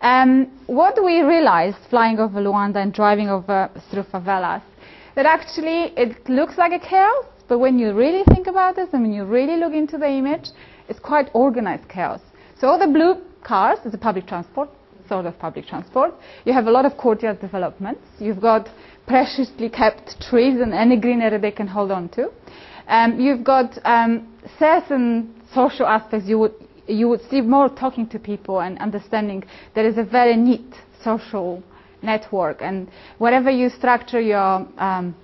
Um, what we realized flying over Luanda and driving over through favelas, that actually it looks like a chaos, but when you really think about this and when you really look into the image, it's quite organized chaos. So all the blue cars is a public transport, sort of public transport. You have a lot of courtyard developments. You've got preciously kept trees and any greenery they can hold on to. Um, you've got um, certain social aspects you would you would see more talking to people and understanding there is a very neat social network and wherever you structure your um,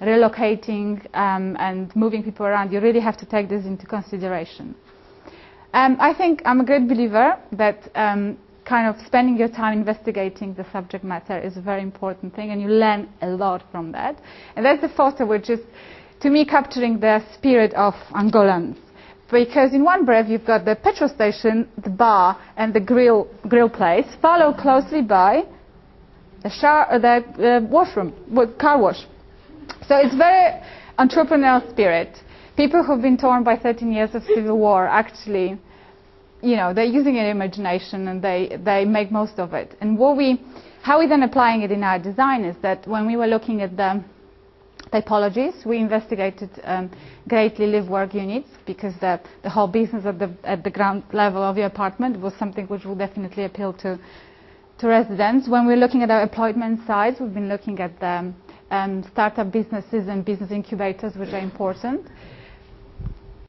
relocating um, and moving people around you really have to take this into consideration. Um, I think I'm a great believer that um, kind of spending your time investigating the subject matter is a very important thing and you learn a lot from that. And that's the photo which is to me capturing the spirit of Angolans because in one breath you've got the petrol station, the bar, and the grill, grill place, followed closely by the, shower, uh, the uh, washroom, car wash. So it's very entrepreneurial spirit. People who've been torn by 13 years of civil war actually, you know, they're using their imagination and they, they make most of it. And what we, how we then applying it in our design is that when we were looking at the typologies. We investigated um, greatly live work units because the, the whole business at the, at the ground level of your apartment was something which would definitely appeal to, to residents. When we're looking at our employment sides, we've been looking at the um, startup businesses and business incubators, which are important.